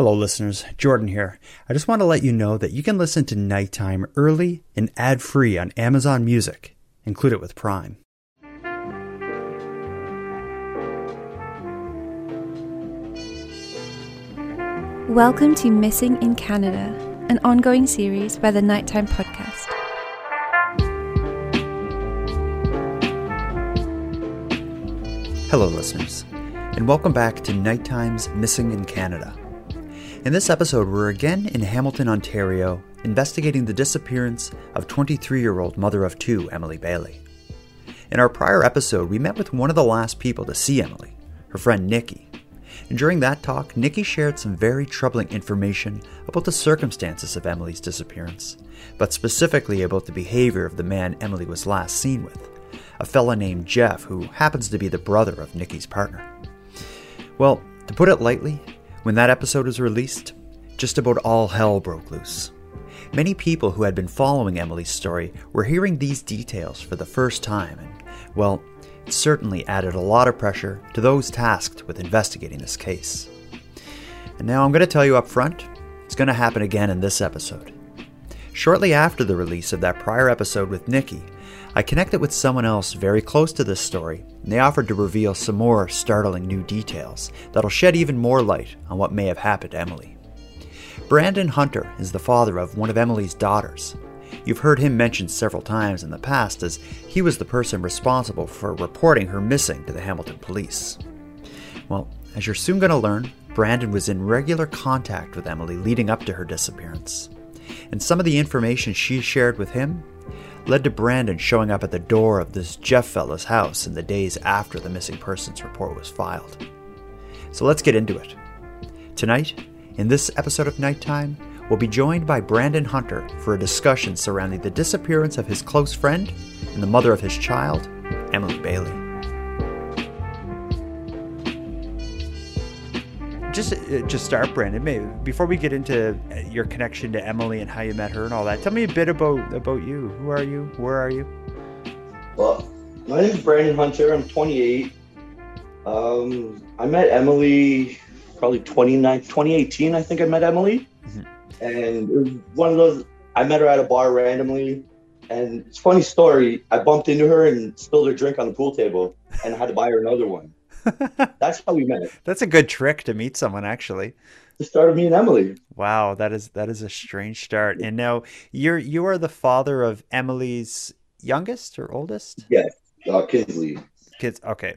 Hello, listeners. Jordan here. I just want to let you know that you can listen to Nighttime early and ad free on Amazon Music. Include it with Prime. Welcome to Missing in Canada, an ongoing series by the Nighttime Podcast. Hello, listeners, and welcome back to Nighttime's Missing in Canada. In this episode, we're again in Hamilton, Ontario, investigating the disappearance of 23 year old mother of two, Emily Bailey. In our prior episode, we met with one of the last people to see Emily, her friend Nikki. And during that talk, Nikki shared some very troubling information about the circumstances of Emily's disappearance, but specifically about the behavior of the man Emily was last seen with a fella named Jeff who happens to be the brother of Nikki's partner. Well, to put it lightly, when that episode was released, just about all hell broke loose. Many people who had been following Emily's story were hearing these details for the first time, and, well, it certainly added a lot of pressure to those tasked with investigating this case. And now I'm going to tell you up front, it's going to happen again in this episode. Shortly after the release of that prior episode with Nikki, I connected with someone else very close to this story, and they offered to reveal some more startling new details that'll shed even more light on what may have happened to Emily. Brandon Hunter is the father of one of Emily's daughters. You've heard him mentioned several times in the past as he was the person responsible for reporting her missing to the Hamilton police. Well, as you're soon going to learn, Brandon was in regular contact with Emily leading up to her disappearance. And some of the information she shared with him led to Brandon showing up at the door of this Jeff fella's house in the days after the missing persons report was filed. So let's get into it. Tonight, in this episode of Nighttime, we'll be joined by Brandon Hunter for a discussion surrounding the disappearance of his close friend and the mother of his child, Emily Bailey. Just uh, just start brandon. Maybe before we get into uh, your connection to emily and how you met her and all that tell me a bit about about you. Who are you? Where are you? Well my name is brandon hunter. I'm 28 um, i met emily probably 29 2018 i think i met emily. Mm-hmm. and it was one of those i met her at a bar randomly. And it's funny story. I bumped into her and spilled her drink on the pool table and i had to buy her another one that's how we met. That's a good trick to meet someone, actually. The start of me and Emily. Wow, that is that is a strange start. And now you're you are the father of Emily's youngest or oldest? Yes, uh, Kinsley. Kids. Okay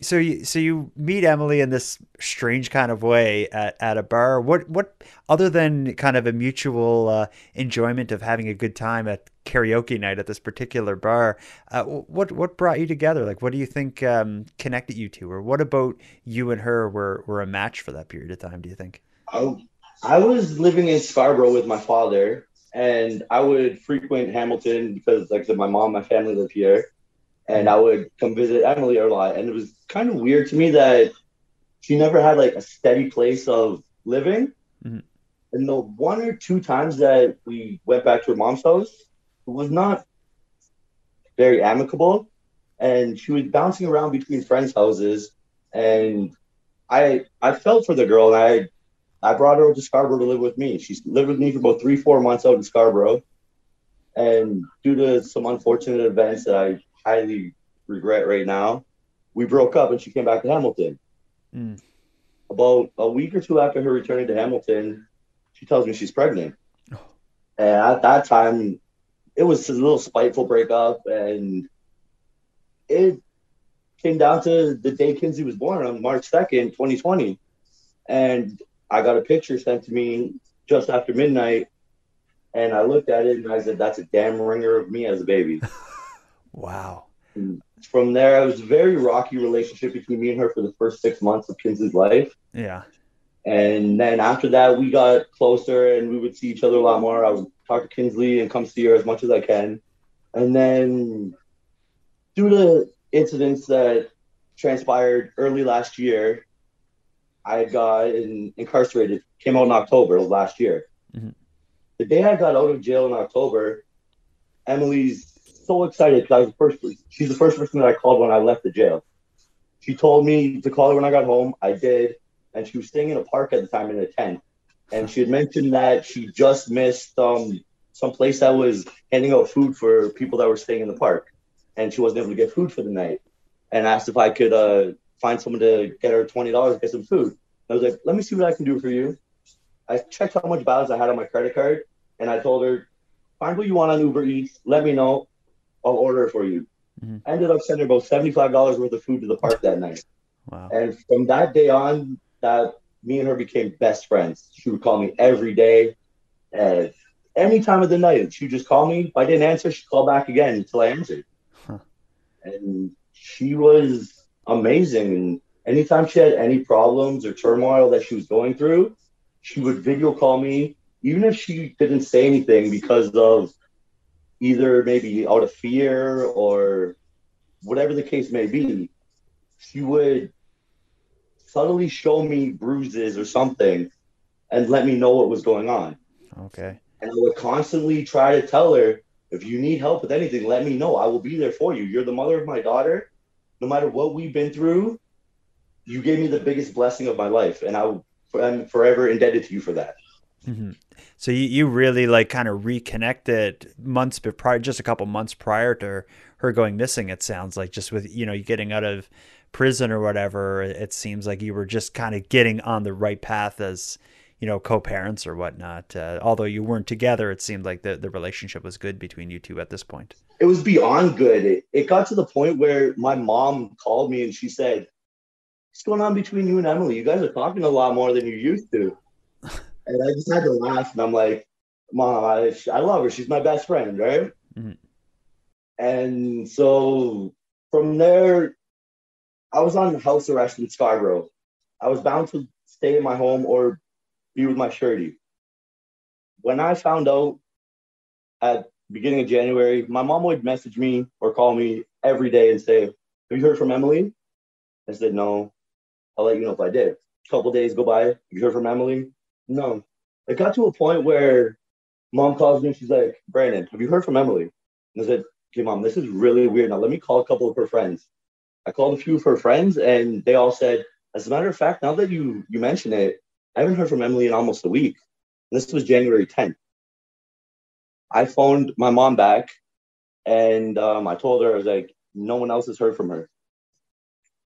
so you so you meet Emily in this strange kind of way at, at a bar. What what other than kind of a mutual uh, enjoyment of having a good time at karaoke night at this particular bar? Uh, what what brought you together? Like, what do you think um, connected you two, or what about you and her were were a match for that period of time? Do you think? I, I was living in Scarborough with my father, and I would frequent Hamilton because, like I said, my mom, my family live here and I would come visit Emily a lot. And it was kind of weird to me that she never had like a steady place of living. Mm-hmm. And the one or two times that we went back to her mom's house, it was not very amicable. And she was bouncing around between friends' houses. And I I felt for the girl and I I brought her to Scarborough to live with me. She lived with me for about three, four months out in Scarborough. And due to some unfortunate events that I highly regret right now. We broke up and she came back to Hamilton. Mm. About a week or two after her returning to Hamilton, she tells me she's pregnant. Oh. And at that time, it was a little spiteful breakup, and it came down to the day Kinsley was born on March 2nd, 2020. And I got a picture sent to me just after midnight, and I looked at it and I said, That's a damn ringer of me as a baby. Wow. From there, it was a very rocky relationship between me and her for the first six months of Kinsley's life. Yeah. And then after that, we got closer and we would see each other a lot more. I would talk to Kinsley and come see her as much as I can. And then, due to incidents that transpired early last year, I got in, incarcerated, came out in October of last year. Mm-hmm. The day I got out of jail in October, Emily's so excited because I was the first. She's the first person that I called when I left the jail. She told me to call her when I got home. I did, and she was staying in a park at the time in a tent. and she had mentioned that she just missed um, some place that was handing out food for people that were staying in the park, and she wasn't able to get food for the night, and asked if I could uh, find someone to get her twenty dollars get some food. I was like, let me see what I can do for you. I checked how much balance I had on my credit card, and I told her, find what you want on Uber Eats. Let me know. I'll order it for you. Mm-hmm. I ended up sending about seventy-five dollars worth of food to the park that night. Wow. And from that day on, that me and her became best friends. She would call me every day, and any time of the night. And she'd just call me. If I didn't answer, she'd call back again until I answered. Huh. And she was amazing. And anytime she had any problems or turmoil that she was going through, she would video call me, even if she didn't say anything because of either maybe out of fear or whatever the case may be. She would subtly show me bruises or something and let me know what was going on. Okay. And I would constantly try to tell her, if you need help with anything, let me know. I will be there for you. You're the mother of my daughter. No matter what we've been through, you gave me the biggest blessing of my life, and I, am forever indebted to you for that. Mm-hmm. So you, you really like kind of reconnected months prior, just a couple months prior to her going missing. It sounds like just with you know you getting out of prison or whatever. It seems like you were just kind of getting on the right path as you know co-parents or whatnot. Uh, although you weren't together, it seemed like the the relationship was good between you two at this point. It was beyond good. It, it got to the point where my mom called me and she said, "What's going on between you and Emily? You guys are talking a lot more than you used to." And I just had to laugh, and I'm like, "Mom, I, I love her. She's my best friend, right?" Mm-hmm. And so from there, I was on house arrest in Scarborough. I was bound to stay in my home or be with my surety. When I found out at beginning of January, my mom would message me or call me every day and say, Have you heard from Emily? I said, No. I'll let you know if I did. A couple days go by. Have you heard from Emily? No. It got to a point where mom calls me and she's like, Brandon, have you heard from Emily? And I said, Okay, mom, this is really weird. Now let me call a couple of her friends. I called a few of her friends and they all said, as a matter of fact, now that you you mention it, I haven't heard from Emily in almost a week. This was January 10th. I phoned my mom back and um, I told her, I was like, no one else has heard from her.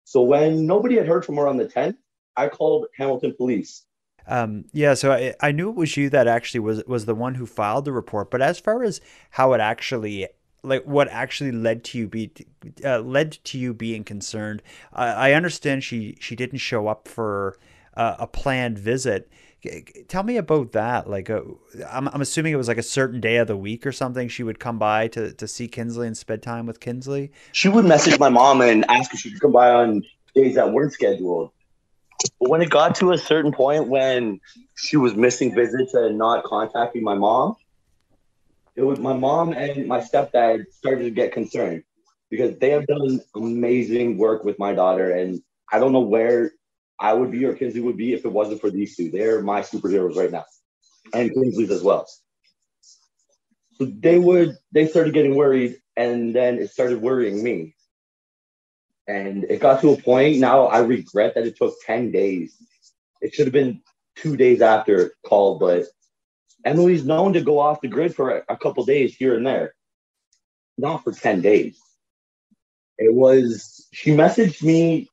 So when nobody had heard from her on the 10th, I called Hamilton police. Um, yeah, so I, I knew it was you that actually was was the one who filed the report. But as far as how it actually like what actually led to you be uh, led to you being concerned. I, I understand she she didn't show up for uh, a planned visit. Tell me about that. Like, uh, I'm, I'm assuming it was like a certain day of the week or something. She would come by to, to see Kinsley and spend time with Kinsley. She would message my mom and ask if she could come by on days that weren't scheduled. When it got to a certain point when she was missing visits and not contacting my mom, it was my mom and my stepdad started to get concerned because they have done amazing work with my daughter, and I don't know where I would be or Kinsley would be if it wasn't for these two. They're my superheroes right now, and Kinsley's as well. So they would they started getting worried, and then it started worrying me. And it got to a point now I regret that it took 10 days. It should have been two days after call, but Emily's known to go off the grid for a, couple days here and there, not for 10 days. It was, she messaged me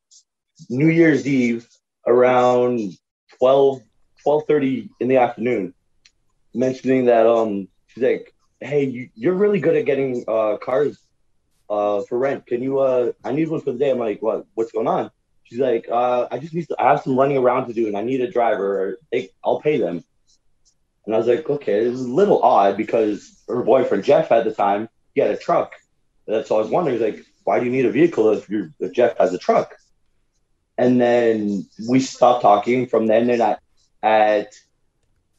New Year's Eve around 12, 12.30 in the afternoon, mentioning that um she's like, hey, you, you're really good at getting uh, cars uh, for rent. Can you, uh, I need one for the day. I'm like, what, what's going on? She's like, uh, I just need to, I have some running around to do and I need a driver. They, I'll pay them. And I was like, okay, this is a little odd because her boyfriend Jeff at the time he had a truck. And so I was wondering, like, why do you need a vehicle if you if Jeff has a truck? And then we stopped talking from then. And at at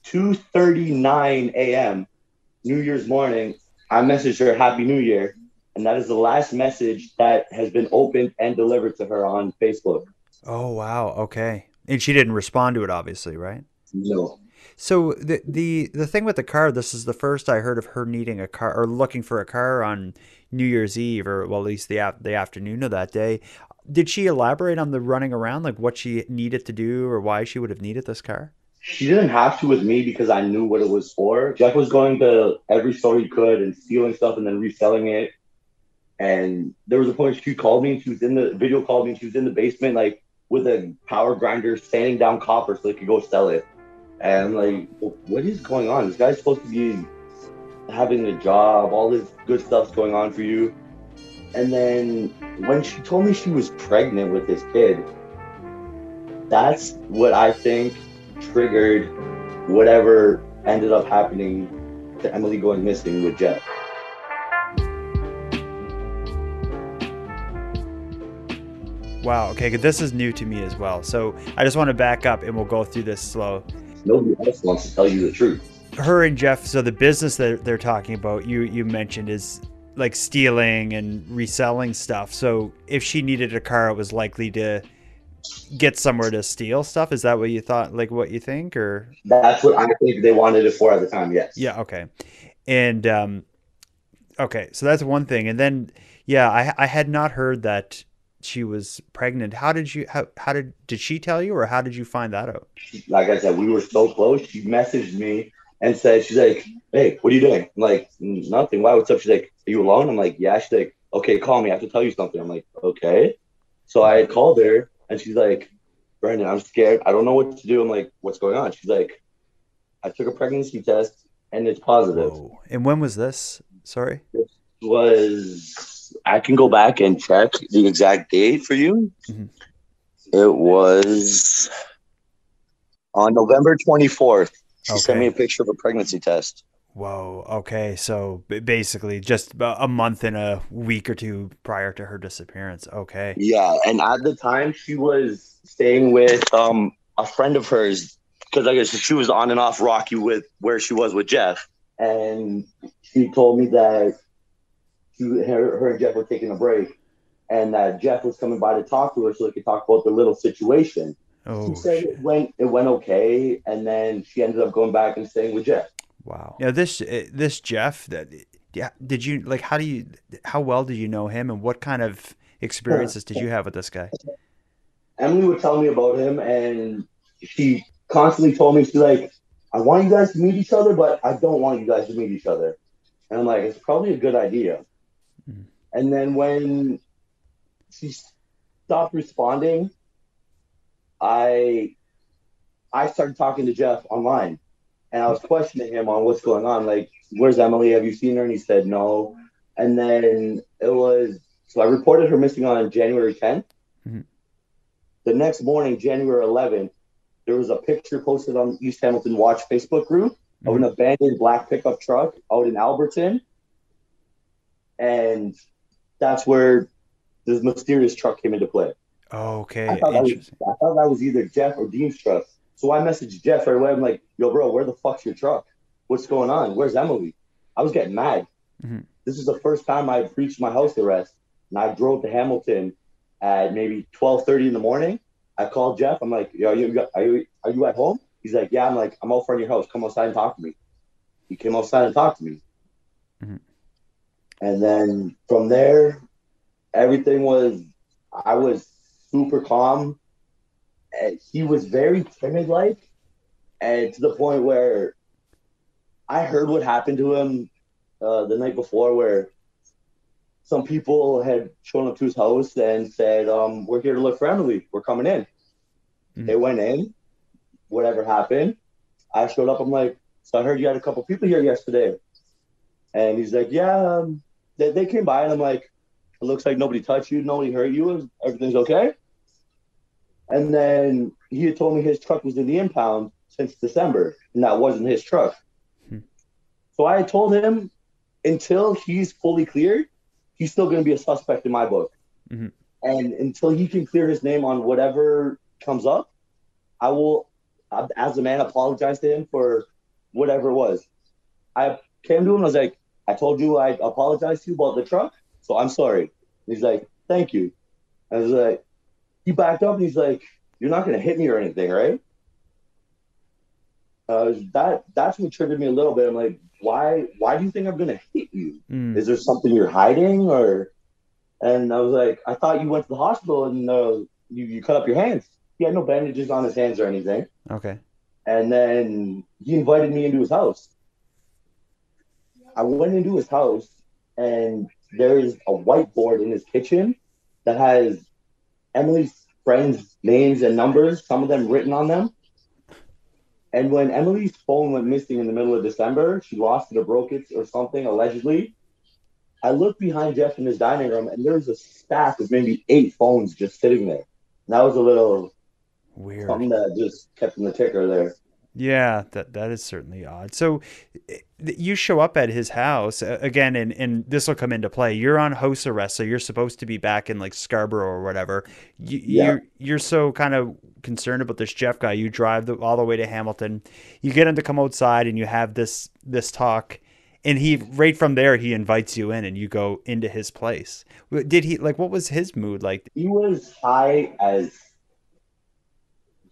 two thirty nine a.m. New Year's morning, I messaged her Happy New Year, and that is the last message that has been opened and delivered to her on Facebook. Oh wow, okay. And she didn't respond to it, obviously, right? No. So the the the thing with the car, this is the first I heard of her needing a car or looking for a car on New Year's Eve, or well, at least the the afternoon of that day. Did she elaborate on the running around, like what she needed to do or why she would have needed this car? she didn't have to with me because I knew what it was for. Jeff was going to every store he could and stealing stuff and then reselling it. And there was a point she called me. And she was in the video called me. And she was in the basement, like with a power grinder, sanding down copper so they could go sell it. And like, what is going on? This guy's supposed to be having a job. All this good stuff's going on for you. And then when she told me she was pregnant with this kid, that's what I think triggered whatever ended up happening to Emily going missing with Jeff. Wow. Okay. This is new to me as well. So I just want to back up and we'll go through this slow. Nobody else wants to tell you the truth. Her and Jeff. So the business that they're talking about, you you mentioned, is like stealing and reselling stuff. So if she needed a car, it was likely to get somewhere to steal stuff. Is that what you thought? Like what you think, or that's what I think they wanted it for at the time. Yes. Yeah. Okay. And um, okay, so that's one thing. And then yeah, I I had not heard that she was pregnant. How did you how how did did she tell you or how did you find that out? Like I said, we were so close. She messaged me and said, she's like, Hey, what are you doing? I'm like, nothing. Why? What's up? She's like, Are you alone? I'm like, Yeah. She's like, Okay, call me. I have to tell you something. I'm like, Okay. So I called her and she's like, Brandon, I'm scared. I don't know what to do. I'm like, What's going on? She's like, I took a pregnancy test and it's positive. Whoa. And when was this? Sorry. This was I can go back and check the exact date for you. Mm-hmm. It was on November 24th. She okay. sent me a picture of a pregnancy test. Whoa. Okay. So basically, just a month and a week or two prior to her disappearance. Okay. Yeah, and at the time, she was staying with um a friend of hers because I guess she was on and off rocky with where she was with Jeff, and she told me that her, her and Jeff were taking a break, and that Jeff was coming by to talk to her so they could talk about the little situation. Oh, she said shit. it went it went okay, and then she ended up going back and staying with Jeff. Wow. Now this uh, this Jeff that yeah did you like how do you how well did you know him and what kind of experiences did you have with this guy? Emily would tell me about him, and she constantly told me she's like, "I want you guys to meet each other, but I don't want you guys to meet each other." And I'm like, "It's probably a good idea." Mm-hmm. And then when she stopped responding, I I started talking to Jeff online and I was questioning him on what's going on. Like, where's Emily? Have you seen her? And he said no. And then it was so I reported her missing on January 10th. Mm-hmm. The next morning, January 11th, there was a picture posted on East Hamilton Watch Facebook group mm-hmm. of an abandoned black pickup truck out in Alberton and that's where this mysterious truck came into play. okay, I thought, was, I thought, that was, either Jeff or Dean's truck. So I messaged Jeff right away. I'm like, "Yo, bro, where the fuck's your truck? What's going on? Where's Emily?" I was getting mad. Mm-hmm. This is the first time I reached my house arrest, and I drove to Hamilton at maybe 12:30 in the morning. I called Jeff. I'm like, "Yo, are you, are you are you at home?" He's like, "Yeah." I'm like, "I'm out front of your house. Come outside and talk to me." He came outside and talked to me. Mm-hmm. And then from there, everything was, I was super calm. And he was very timid like, and to the point where I heard what happened to him uh, the night before, where some people had shown up to his house and said, um, "We're here to look for Emily. We're coming in." Mm-hmm. They went in. Whatever happened, I showed up. I'm like, "So I heard you had a couple people here yesterday," and he's like, "Yeah, um, they, they came by and I'm like, it looks like nobody touched you, nobody hurt you, everything's okay. And then he had told me his truck was in the impound since December, and that wasn't his truck. Hmm. So I told him until he's fully cleared, he's still going to be a suspect in my book. Mm-hmm. And until he can clear his name on whatever comes up, I will, as a man, apologize to him for whatever it was. I came to him and I was like, I told you I apologized to you about the truck, so I'm sorry. He's like, thank you. I was like, he backed up and he's like, you're not gonna hit me or anything, right? Uh, that that's what triggered me a little bit. I'm like, why why do you think I'm gonna hit you? Mm. Is there something you're hiding or? And I was like, I thought you went to the hospital and uh, you you cut up your hands. He had no bandages on his hands or anything. Okay. and then he invited me into his house. I went into his house, and there's a whiteboard in his kitchen that has Emily's friends' names and numbers, some of them written on them. And when Emily's phone went missing in the middle of December, she lost it or broke it or something, allegedly. I looked behind Jeff in his dining room, and there's a stack of maybe eight phones just sitting there. And that was a little Weird. something that just kept in the ticker there. Yeah, that that is certainly odd. So you show up at his house again, and and this will come into play. You're on house arrest, so you're supposed to be back in like Scarborough or whatever. You, Yeah. You're you're so kind of concerned about this Jeff guy. You drive the, all the way to Hamilton. You get him to come outside, and you have this this talk. And he right from there he invites you in, and you go into his place. Did he like? What was his mood like? He was high as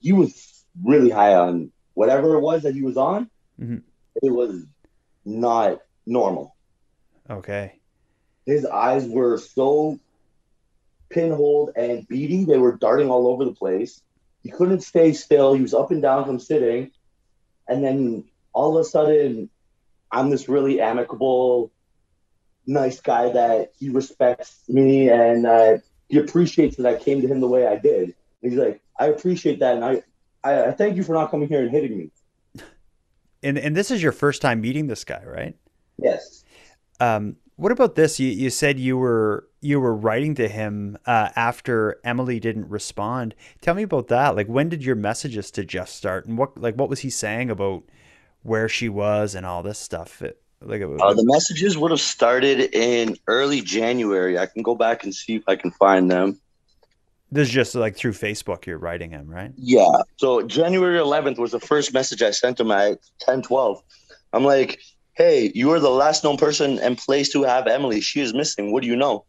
he was really high on whatever it was that he was on. Mhm. It was not normal. Okay, His eyes were so pinholed and beady; they were darting all over the place. He couldn't stay still. He was up and down from sitting, and then all of a sudden, I'm this really amicable, nice guy that he respects me and uh, he appreciates that I came to him the way I did. And he's like, I appreciate that, and I, I, I thank you for not coming here and hitting me. And and this is your first time meeting this guy, right? Yes. Um, what about this? You you said you were you were writing to him uh, after Emily didn't respond. Tell me about that. Like, when did your messages to Jeff start, and what like what was he saying about where she was and all this stuff? It, like, it, Uh, the messages would have started in early January. I can go back and see if I can find them. This is just like through Facebook. You're writing him, right? Yeah. So January 11th was the first message I sent him at 10 12. I'm like, hey, you are the last known person and place to have Emily. She is missing. What do you know?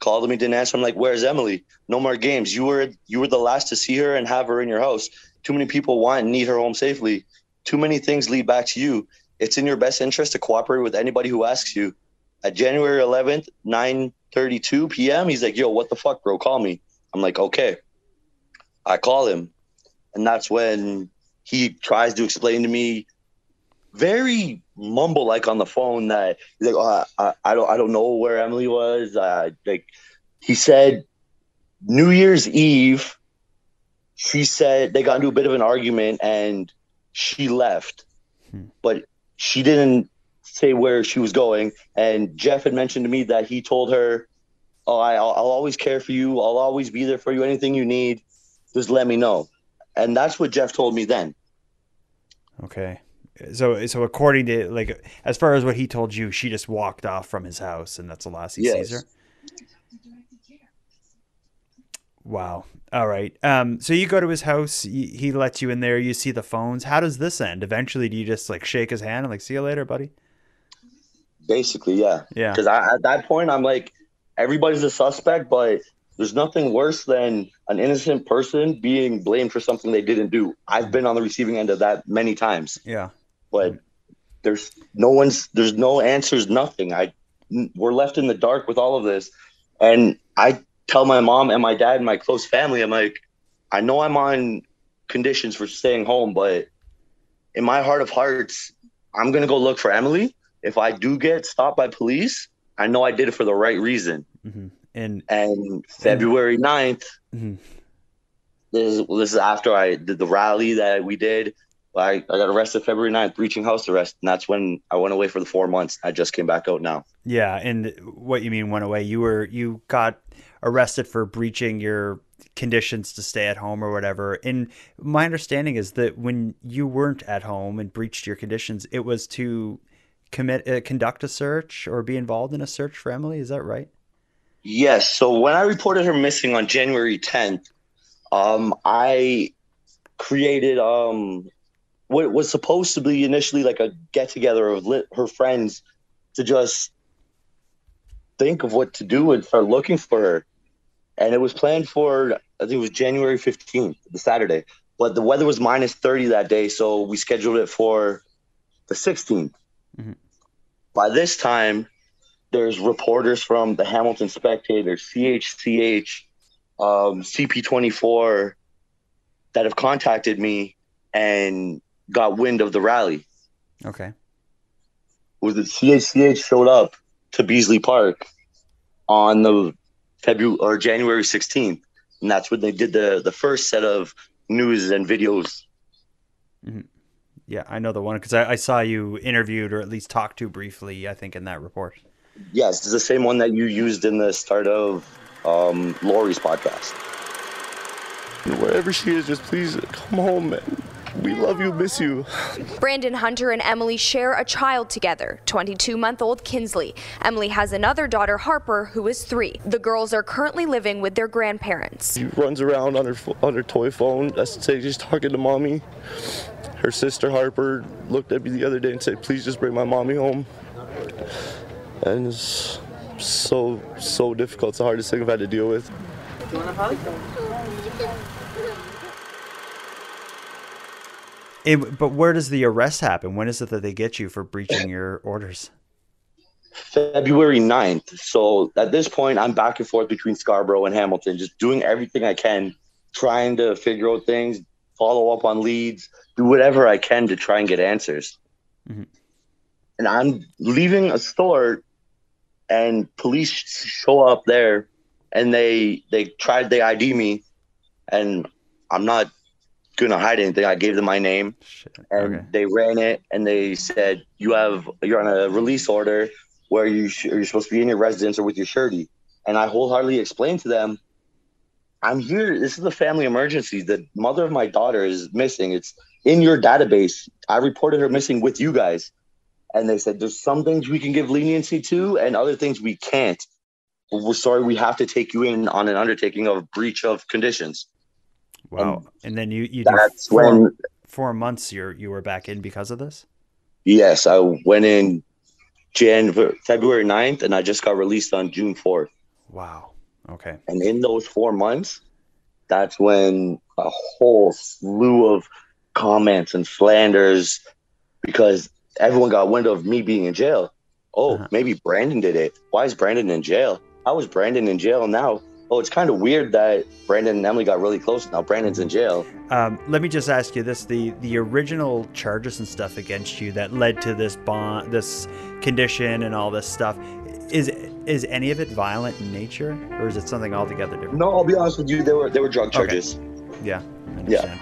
Called me, didn't answer. I'm like, where's Emily? No more games. You were you were the last to see her and have her in your house. Too many people want and need her home safely. Too many things lead back to you. It's in your best interest to cooperate with anybody who asks you. At January 11th, 9:32 p.m., he's like, "Yo, what the fuck, bro? Call me." I'm like, "Okay." I call him, and that's when he tries to explain to me, very mumble like on the phone that he's like, oh, I, I don't I don't know where Emily was. Uh, like he said, New Year's Eve, she said they got into a bit of an argument and she left, Hmm. but she didn't say where she was going. And Jeff had mentioned to me that he told her, "Oh, I, I'll, always care for you. I'll always be there for you. Anything you need, just let me know." And that's what Jeff told me then. Okay. So so according to like as far as what he told you, she just walked off from his house, and that's the last he sees her. Yes. Wow. All right. Um. So you go to his house. He, he lets you in there. You see the phones. How does this end? Eventually, do you just like shake his hand and like, "See you later, buddy"? Basically, yeah. Yeah. Because at that point, I'm like, everybody's a suspect, but there's nothing worse than an innocent person being blamed for something they didn't do. I've been on the receiving end of that many times, Yeah. but there's no one's, there's no answers, nothing. I, we're left in the dark with all of this, and I tell my mom and my dad and my close family, I'm like, I know I'm on conditions for staying home, but in my heart of hearts, I'm gonna go look for Emily. If I do get stopped by police, I know I did it for the right reason. hmm And And February 9th, mhm. this is, this is after I did the rally that we did. I, I got arrested February 9th, breaching house arrest. And that's when I went away for the four months. I just came back out now. yeah, and what you mean went away? You were you got arrested for breaching your conditions to stay at home or whatever. And my understanding is that when you weren't at home and breached your conditions, it was to commit uh, conduct a search or be involved in a search for Emily. Is that right? Yes. So when I reported her missing on January 10th, um, I created um, what was supposed to be initially like a get together of lit, her friends to just think of what to do and start looking for her. And it was planned for, I think it was January 15th, the Saturday. But the weather was minus 30 that day. So we scheduled it for the 16th. Mhm. By this time, there's reporters from the Hamilton Spectator, CHCH, um, CP24 that have contacted me and got wind of the rally. Okay. Was it CHCH showed up to Beasley Park on the February or January 16th, and that's when they did the the first set of news and videos. Yeah, I know the one because I, I saw you interviewed or at least talked to briefly. I think in that report. Yes, it's the same one that you used in the start of um, Lori's podcast. Wherever she is, just please come home, man. We love you, miss you. Brandon Hunter and Emily share a child together, 22 month old Kinsley. Emily has another daughter, Harper, who is three. The girls are currently living with their grandparents. She runs around on her on her toy phone. That's to say, she's talking to mommy. Her sister Harper looked at me the other day and said, "Please just bring my mommy home." And it's so so difficult. It's the hardest thing I've had to deal with. It, but where does the arrest happen? When is it that they get you for breaching your orders? February 9th. So at this point, I'm back and forth between Scarborough and Hamilton, just doing everything I can, trying to figure out things, follow up on leads, do whatever I can to try and get answers. Mhm. And I'm leaving a store, and police show up there, and they they tried they ID me, and I'm not gonna hide anything. I gave them my name Shit. and Okay. they ran it and they said you have you're on a release order where you sh- you're supposed to be in your residence or with your surety and i wholeheartedly explained to them i'm here this is a family emergency the mother of my daughter is missing it's in your database i reported her missing with you guys and they said there's some things we can give leniency to and other things we can't we're sorry we have to take you in on an undertaking of breach of conditions Wow. And then you you that's four, when four months you're you were back in because of this. Yes, I went in Jan February 9th and I just got released on June 4th. Wow. Okay. And in those four months, that's when a whole slew of comments and slanders because everyone got wind of me being in jail. Oh, Uh-huh. maybe Brandon did it. Why is Brandon in jail? How is Brandon in jail now? Oh, it's kind of weird that Brandon and Emily got really close. Now Brandon's in jail. Um, let me just ask you this: the the original charges and stuff against you that led to this bond, this condition, and all this stuff, is is any of it violent in nature, or is it something altogether different? No, I'll be honest with you, they were they were drug charges. Okay. Yeah, I understand.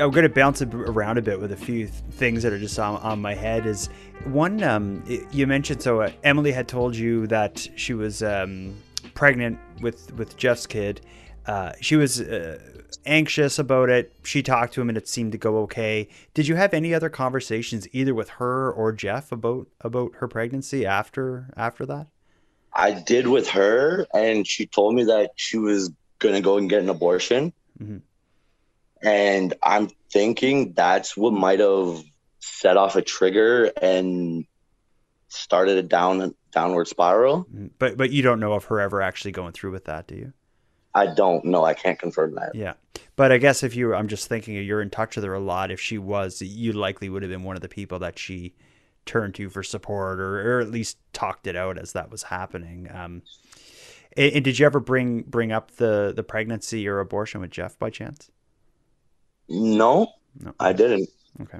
I'm going to bounce around a bit with a few th- things that are just on, on my head. Is one um, you mentioned? So uh, Emily had told you that she was um, pregnant with with Jeff's kid. Uh, she was uh, anxious about it. She talked to him, and it seemed to go okay. Did you have any other conversations either with her or Jeff about about her pregnancy after after that? I did with her, and she told me that she was gonna go and get an abortion. Mm-hmm. And I'm thinking that's what might have set off a trigger and started a down downward spiral. Mm, But but you don't know of her ever actually going through with that, do you? I don't know. I can't confirm that. Yeah. But I guess if you I'm just thinking you're in touch with her a lot. If she was, you likely would have been one of the people that she turned to for support or, or at least talked it out as that was happening. Um, and, and did you ever bring bring up the the pregnancy or abortion with Jeff by chance? No, No. I didn't. Okay.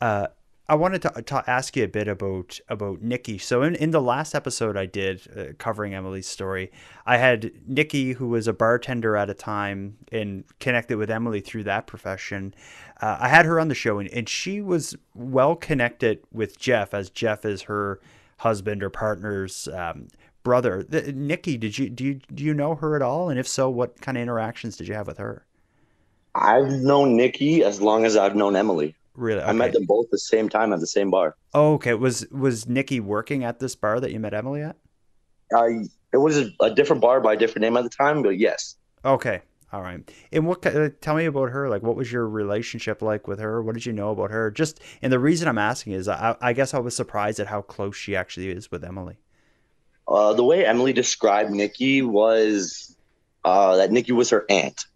Uh, I wanted to, to ask you a bit about about Nikki. So in, in the last episode I did uh, covering Emily's story, I had Nikki, who was a bartender at a time and connected with Emily through that profession. Uh, I had her on the show, and, and she was well connected with Jeff, as Jeff is her husband or partner's um, brother. The, Nikki, did you do you do you know her at all? And if so, what kind of interactions did you have with her? I've known Nikki as long as I've known Emily. Really, I met them both the same time at the same bar. Oh, okay. Was was Nikki working at this bar that you met Emily at? I it was a, a different bar by a different name at the time, but yes. Okay. All right. And what? Uh, tell me about her. Like, what was your relationship like with her? What did you know about her? Just, and the reason I'm asking is, I, I guess I was surprised at how close she actually is with Emily. Uh, the way Emily described Nikki was uh, that Nikki was her aunt.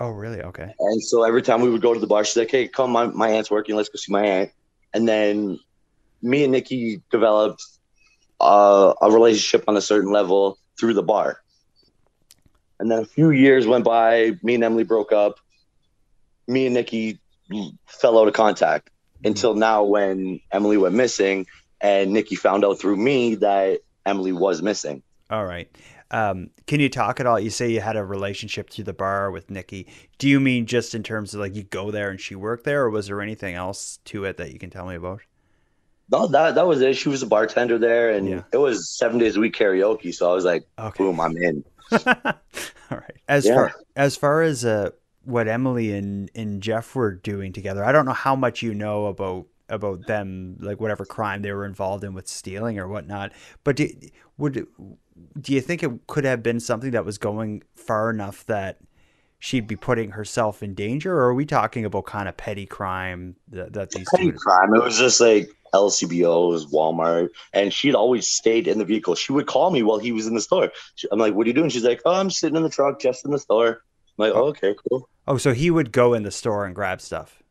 Oh, really? Okay. And so every time we would go to the bar, she's like, "Hey, come, my, my aunt's working. Let's go see my aunt." And then me and Nikki developed uh, a relationship on a certain level through the bar. And then a few years went by. Me and Emily broke up. Me and Nikki fell out of contact until now when Emily went missing and Nikki found out through me that Emily was missing. All right. Um, can you talk at all? You say you had a relationship through the bar with Nikki. Do you mean just in terms of like you go there and she worked there, or was there anything else to it that you can tell me about? No, that that was it. She was a bartender there, and Yeah. it was seven days a week karaoke. So I was like, Okay. boom, I'm in. All right. As Yeah. far as far as uh, what Emily and, and Jeff were doing together, I don't know how much you know about about them, like whatever crime they were involved in with stealing or whatnot. But do, would do you think it could have been something that was going far enough that she'd be putting herself in danger, or are we talking about kind of petty crime that, that these Petty two? crime. It was just like LCBOs, Walmart, and she'd always stayed in the vehicle. She would call me while he was in the store. She- I'm like, "What are you doing?" She's like, "Oh, I'm sitting in the truck, just in the store." I'm like, oh, oh "Okay, cool." Oh, so he would go in the store and grab stuff.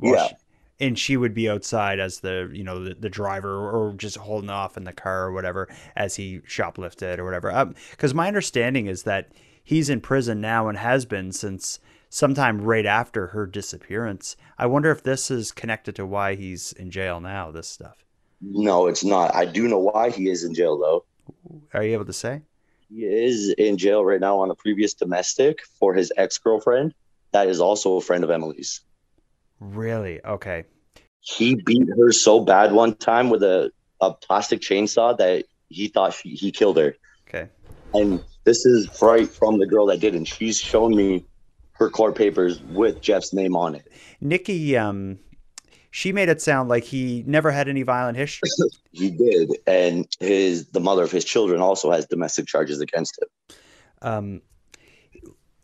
Yeah. she- and she would be outside as the you know the, the driver or just holding off in the car or whatever as he shoplifted or whatever. Um, because my understanding is that he's in prison now and has been since sometime right after her disappearance. I wonder if this is connected to why he's in jail now. This stuff. No, it's not. I do know why he is in jail though. Are you able to say? He is in jail right now on a previous domestic for his ex girlfriend. That is also a friend of Emily's. Really? Okay. He beat her so bad one time with a, a plastic chainsaw that he thought she, he killed her. Okay. And this is right from the girl that did and She's shown me her court papers with Jeff's name on it. Nikki, um, she made it sound like he never had any violent history. He did, and his the mother of his children also has domestic charges against him. um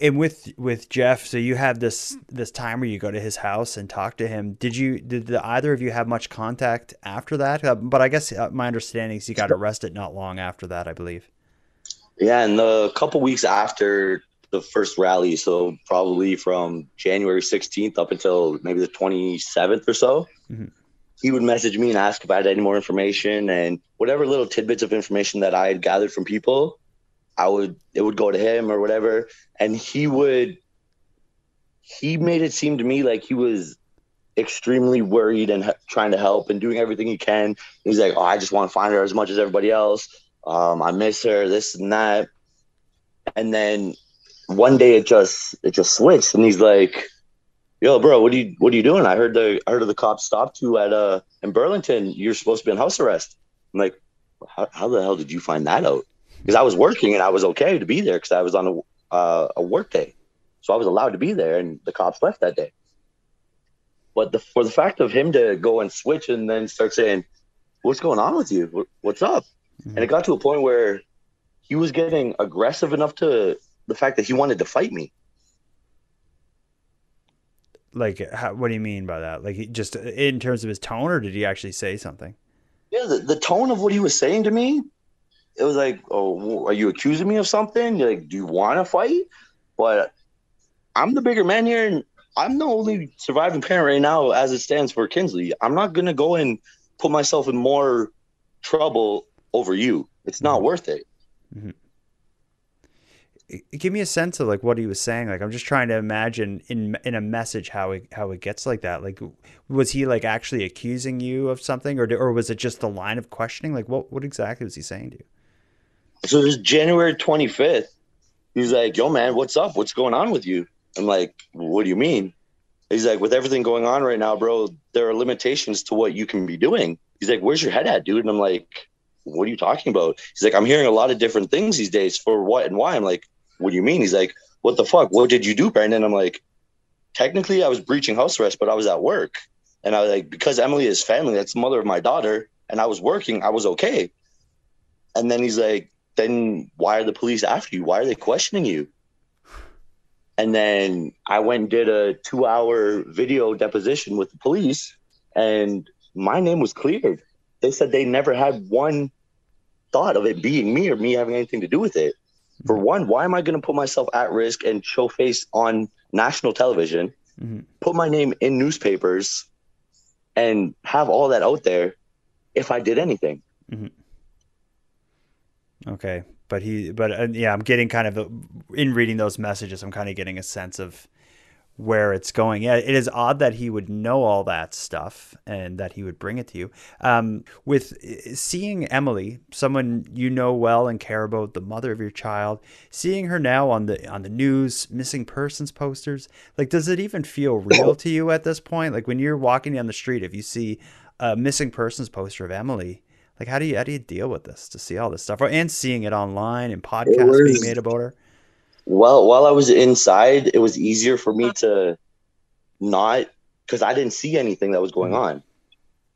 and with with Jeff, so you have this this time where you go to his house and talk to him. Did you did the, either of you have much contact after that? Uh, but I guess uh, my understanding is he got arrested not long after that, I believe. Yeah, and the couple weeks after the first rally, so probably from January 16th up until maybe the 27th or so, Mhm. he would message me and ask if I had any more information and whatever little tidbits of information that I had gathered from people, I would it would go to him or whatever, and he would he made it seem to me like he was extremely worried and trying to help and doing everything he can. He's like, "Oh, I just want to find her as much as everybody else. Um, I miss her, this and that." And then one day it just it just switched, and he's like, "Yo, bro, what are you what are you doing? I heard the I heard of the cops stopped you at uh in Burlington. You're supposed to be on house arrest." I'm like, "How, how the hell did you find that out?" Because I was working and I was okay to be there because I was on a uh, a work day, so I was allowed to be there, and the cops left that day. But the for the fact of him to go and switch and then start saying, "What's going on with you? What's up?" and it got to a point where he was getting aggressive enough to the fact that he wanted to fight me. Like, how, what do you mean by that? Like, he just in terms of his tone, or did he actually say something? Yeah, the, the tone of what he was saying to me, it was like, "Oh, are you accusing me of something? You're Like, do you want to fight?" But I'm the bigger man here, and I'm the only surviving parent right now, as it stands for Kinsley. I'm not gonna go and put myself in more trouble over you. It's not mm-hmm. worth it. Mm-hmm. give me a sense of like what he was saying like i'm just trying to imagine in in a message how it how it gets like that like was he like actually accusing you of something or or was it just the line of questioning like what what exactly was he saying to you So was January 25th. He's like, yo, man, what's up? What's going on with you? I'm like, what do you mean? He's like, with everything going on right now, bro, there are limitations to what you can be doing. He's like, where's your head at, dude? And I'm like, what are you talking about? He's like, I'm hearing a lot of different things these days for what and why. I'm like, what do you mean? He's like, what the fuck? What did you do, Brandon? I'm like, technically, I was breaching house arrest, but I was at work. And I was like, because Emily is family, that's the mother of my daughter, and I was working, I was okay. And then he's like, then why are the police after you? Why are they questioning you? And then I went and did a two hour video deposition with the police, and my name was cleared. They said they never had one thought of it being me or me having anything to do with it. For one, why am I going to put myself at risk and show face on national television, Mhm. put my name in newspapers, and have all that out there if I did anything? Okay, but he, but uh, yeah, I'm getting kind of a, in reading those messages, I'm kind of getting a sense of where it's going. Yeah, it is odd that he would know all that stuff and that he would bring it to you. Um, with uh, seeing Emily, someone you know well and care about, the mother of your child, seeing her now on the on the news, missing persons posters, like does it even feel real to you at this point? Like when you're walking down the street, if you see a missing persons poster of Emily, like how do you how do you deal with this to see all this stuff and seeing it online and podcasts was, being made about her? Well, while I was inside, it was easier for me to not because I didn't see anything that was going mm-hmm. on.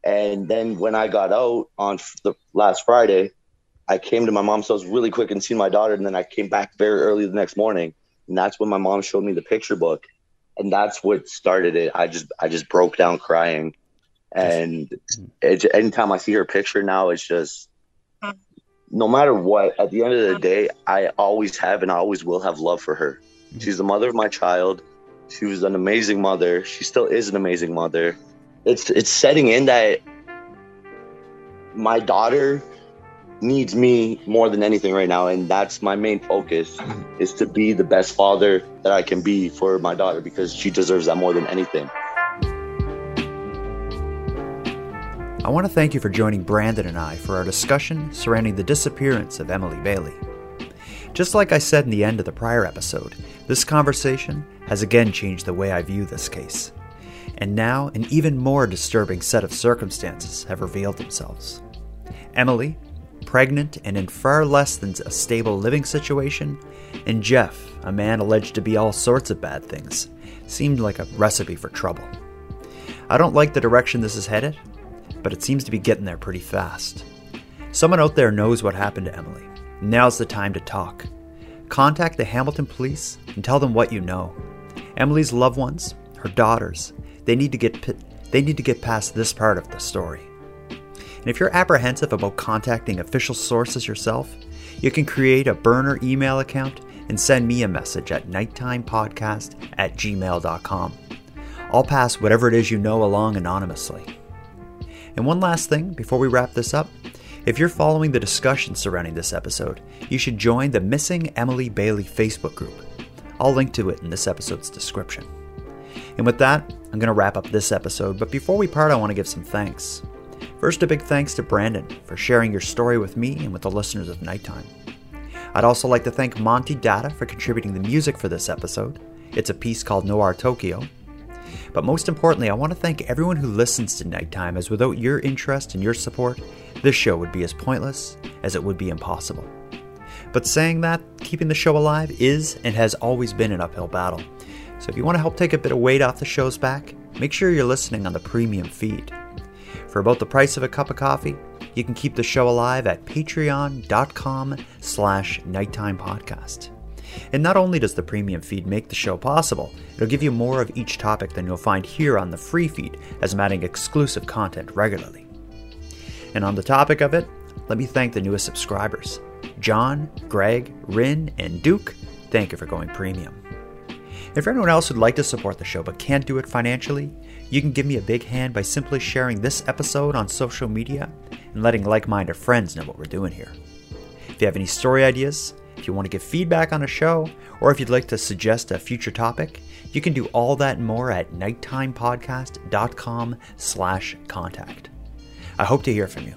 And then when I got out on the last Friday, I came to my mom's house really quick and seen my daughter, and then I came back very early the next morning, and that's when my mom showed me the picture book, and that's what started it. I just I just broke down crying, and hmm. it, anytime I see her picture now, it's just hmm. no matter what, at the end of the day, I always have and I always will have love for her. Mm-hmm. She's the mother of my child. She was an amazing mother. She still is an amazing mother. It's it's setting in that my daughter needs me more than anything right now and that's my main focus hmm. is to be the best father that I can be for my daughter because she deserves that more than anything. I want to thank you for joining Brandon and I for our discussion surrounding the disappearance of Emily Bailey. Just like I said in the end of the prior episode, this conversation has again changed the way I view this case. And now, an even more disturbing set of circumstances have revealed themselves. Emily, pregnant and in far less than a stable living situation, and Jeff, a man alleged to be all sorts of bad things, seemed like a recipe for trouble. I don't like the direction this is headed, but it seems to be getting there pretty fast. Someone out there knows what happened to Emily. Now's the time to talk. Contact the Hamilton police and tell them what you know. Emily's loved ones, her daughters, they need to get they need to get past this part of the story. And if you're apprehensive about contacting official sources yourself, you can create a burner email account and send me a message at nighttimepodcast at gmail.com. I'll pass whatever it is you know along anonymously. And one last thing before we wrap this up. If you're following the discussion surrounding this episode, you should join the Missing Emily Bailey Facebook group. I'll link to it in this episode's description. And with that, I'm going to wrap up this episode, but before we part, I want to give some thanks. First, a big thanks to Brandon for sharing your story with me and with the listeners of Nighttime. I'd also like to thank Monty Data for contributing the music for this episode. It's a piece called Noir Tokyo, but most importantly, I want to thank everyone who listens to Nighttime, as without your interest and your support, this show would be as pointless as it would be impossible. But saying that, keeping the show alive is and has always been an uphill battle. So if you want to help take a bit of weight off the show's back, make sure you're listening on the premium feed. For about the price of a cup of coffee, you can keep the show alive at patreon.com slash nighttime podcast. And not only does the premium feed make the show possible, it'll give you more of each topic than you'll find here on the free feed, as I'm adding exclusive content regularly. And on the topic of it, let me thank the newest subscribers John, Greg, Rin, and Duke. Thank you for going premium. If anyone else would like to support the show but can't do it financially, you can give me a big hand by simply sharing this episode on social media and letting like minded friends know what we're doing here. If you have any story ideas, if you want to give feedback on a show, or if you'd like to suggest a future topic, you can do all that and more at nighttimepodcast.com slash contact. I hope to hear from you.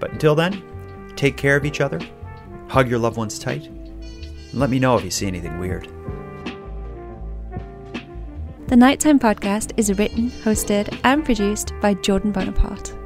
But until then, take care of each other, hug your loved ones tight, and let me know if you see anything weird. The Nighttime Podcast is written, hosted, and produced by Jordan Bonaparte.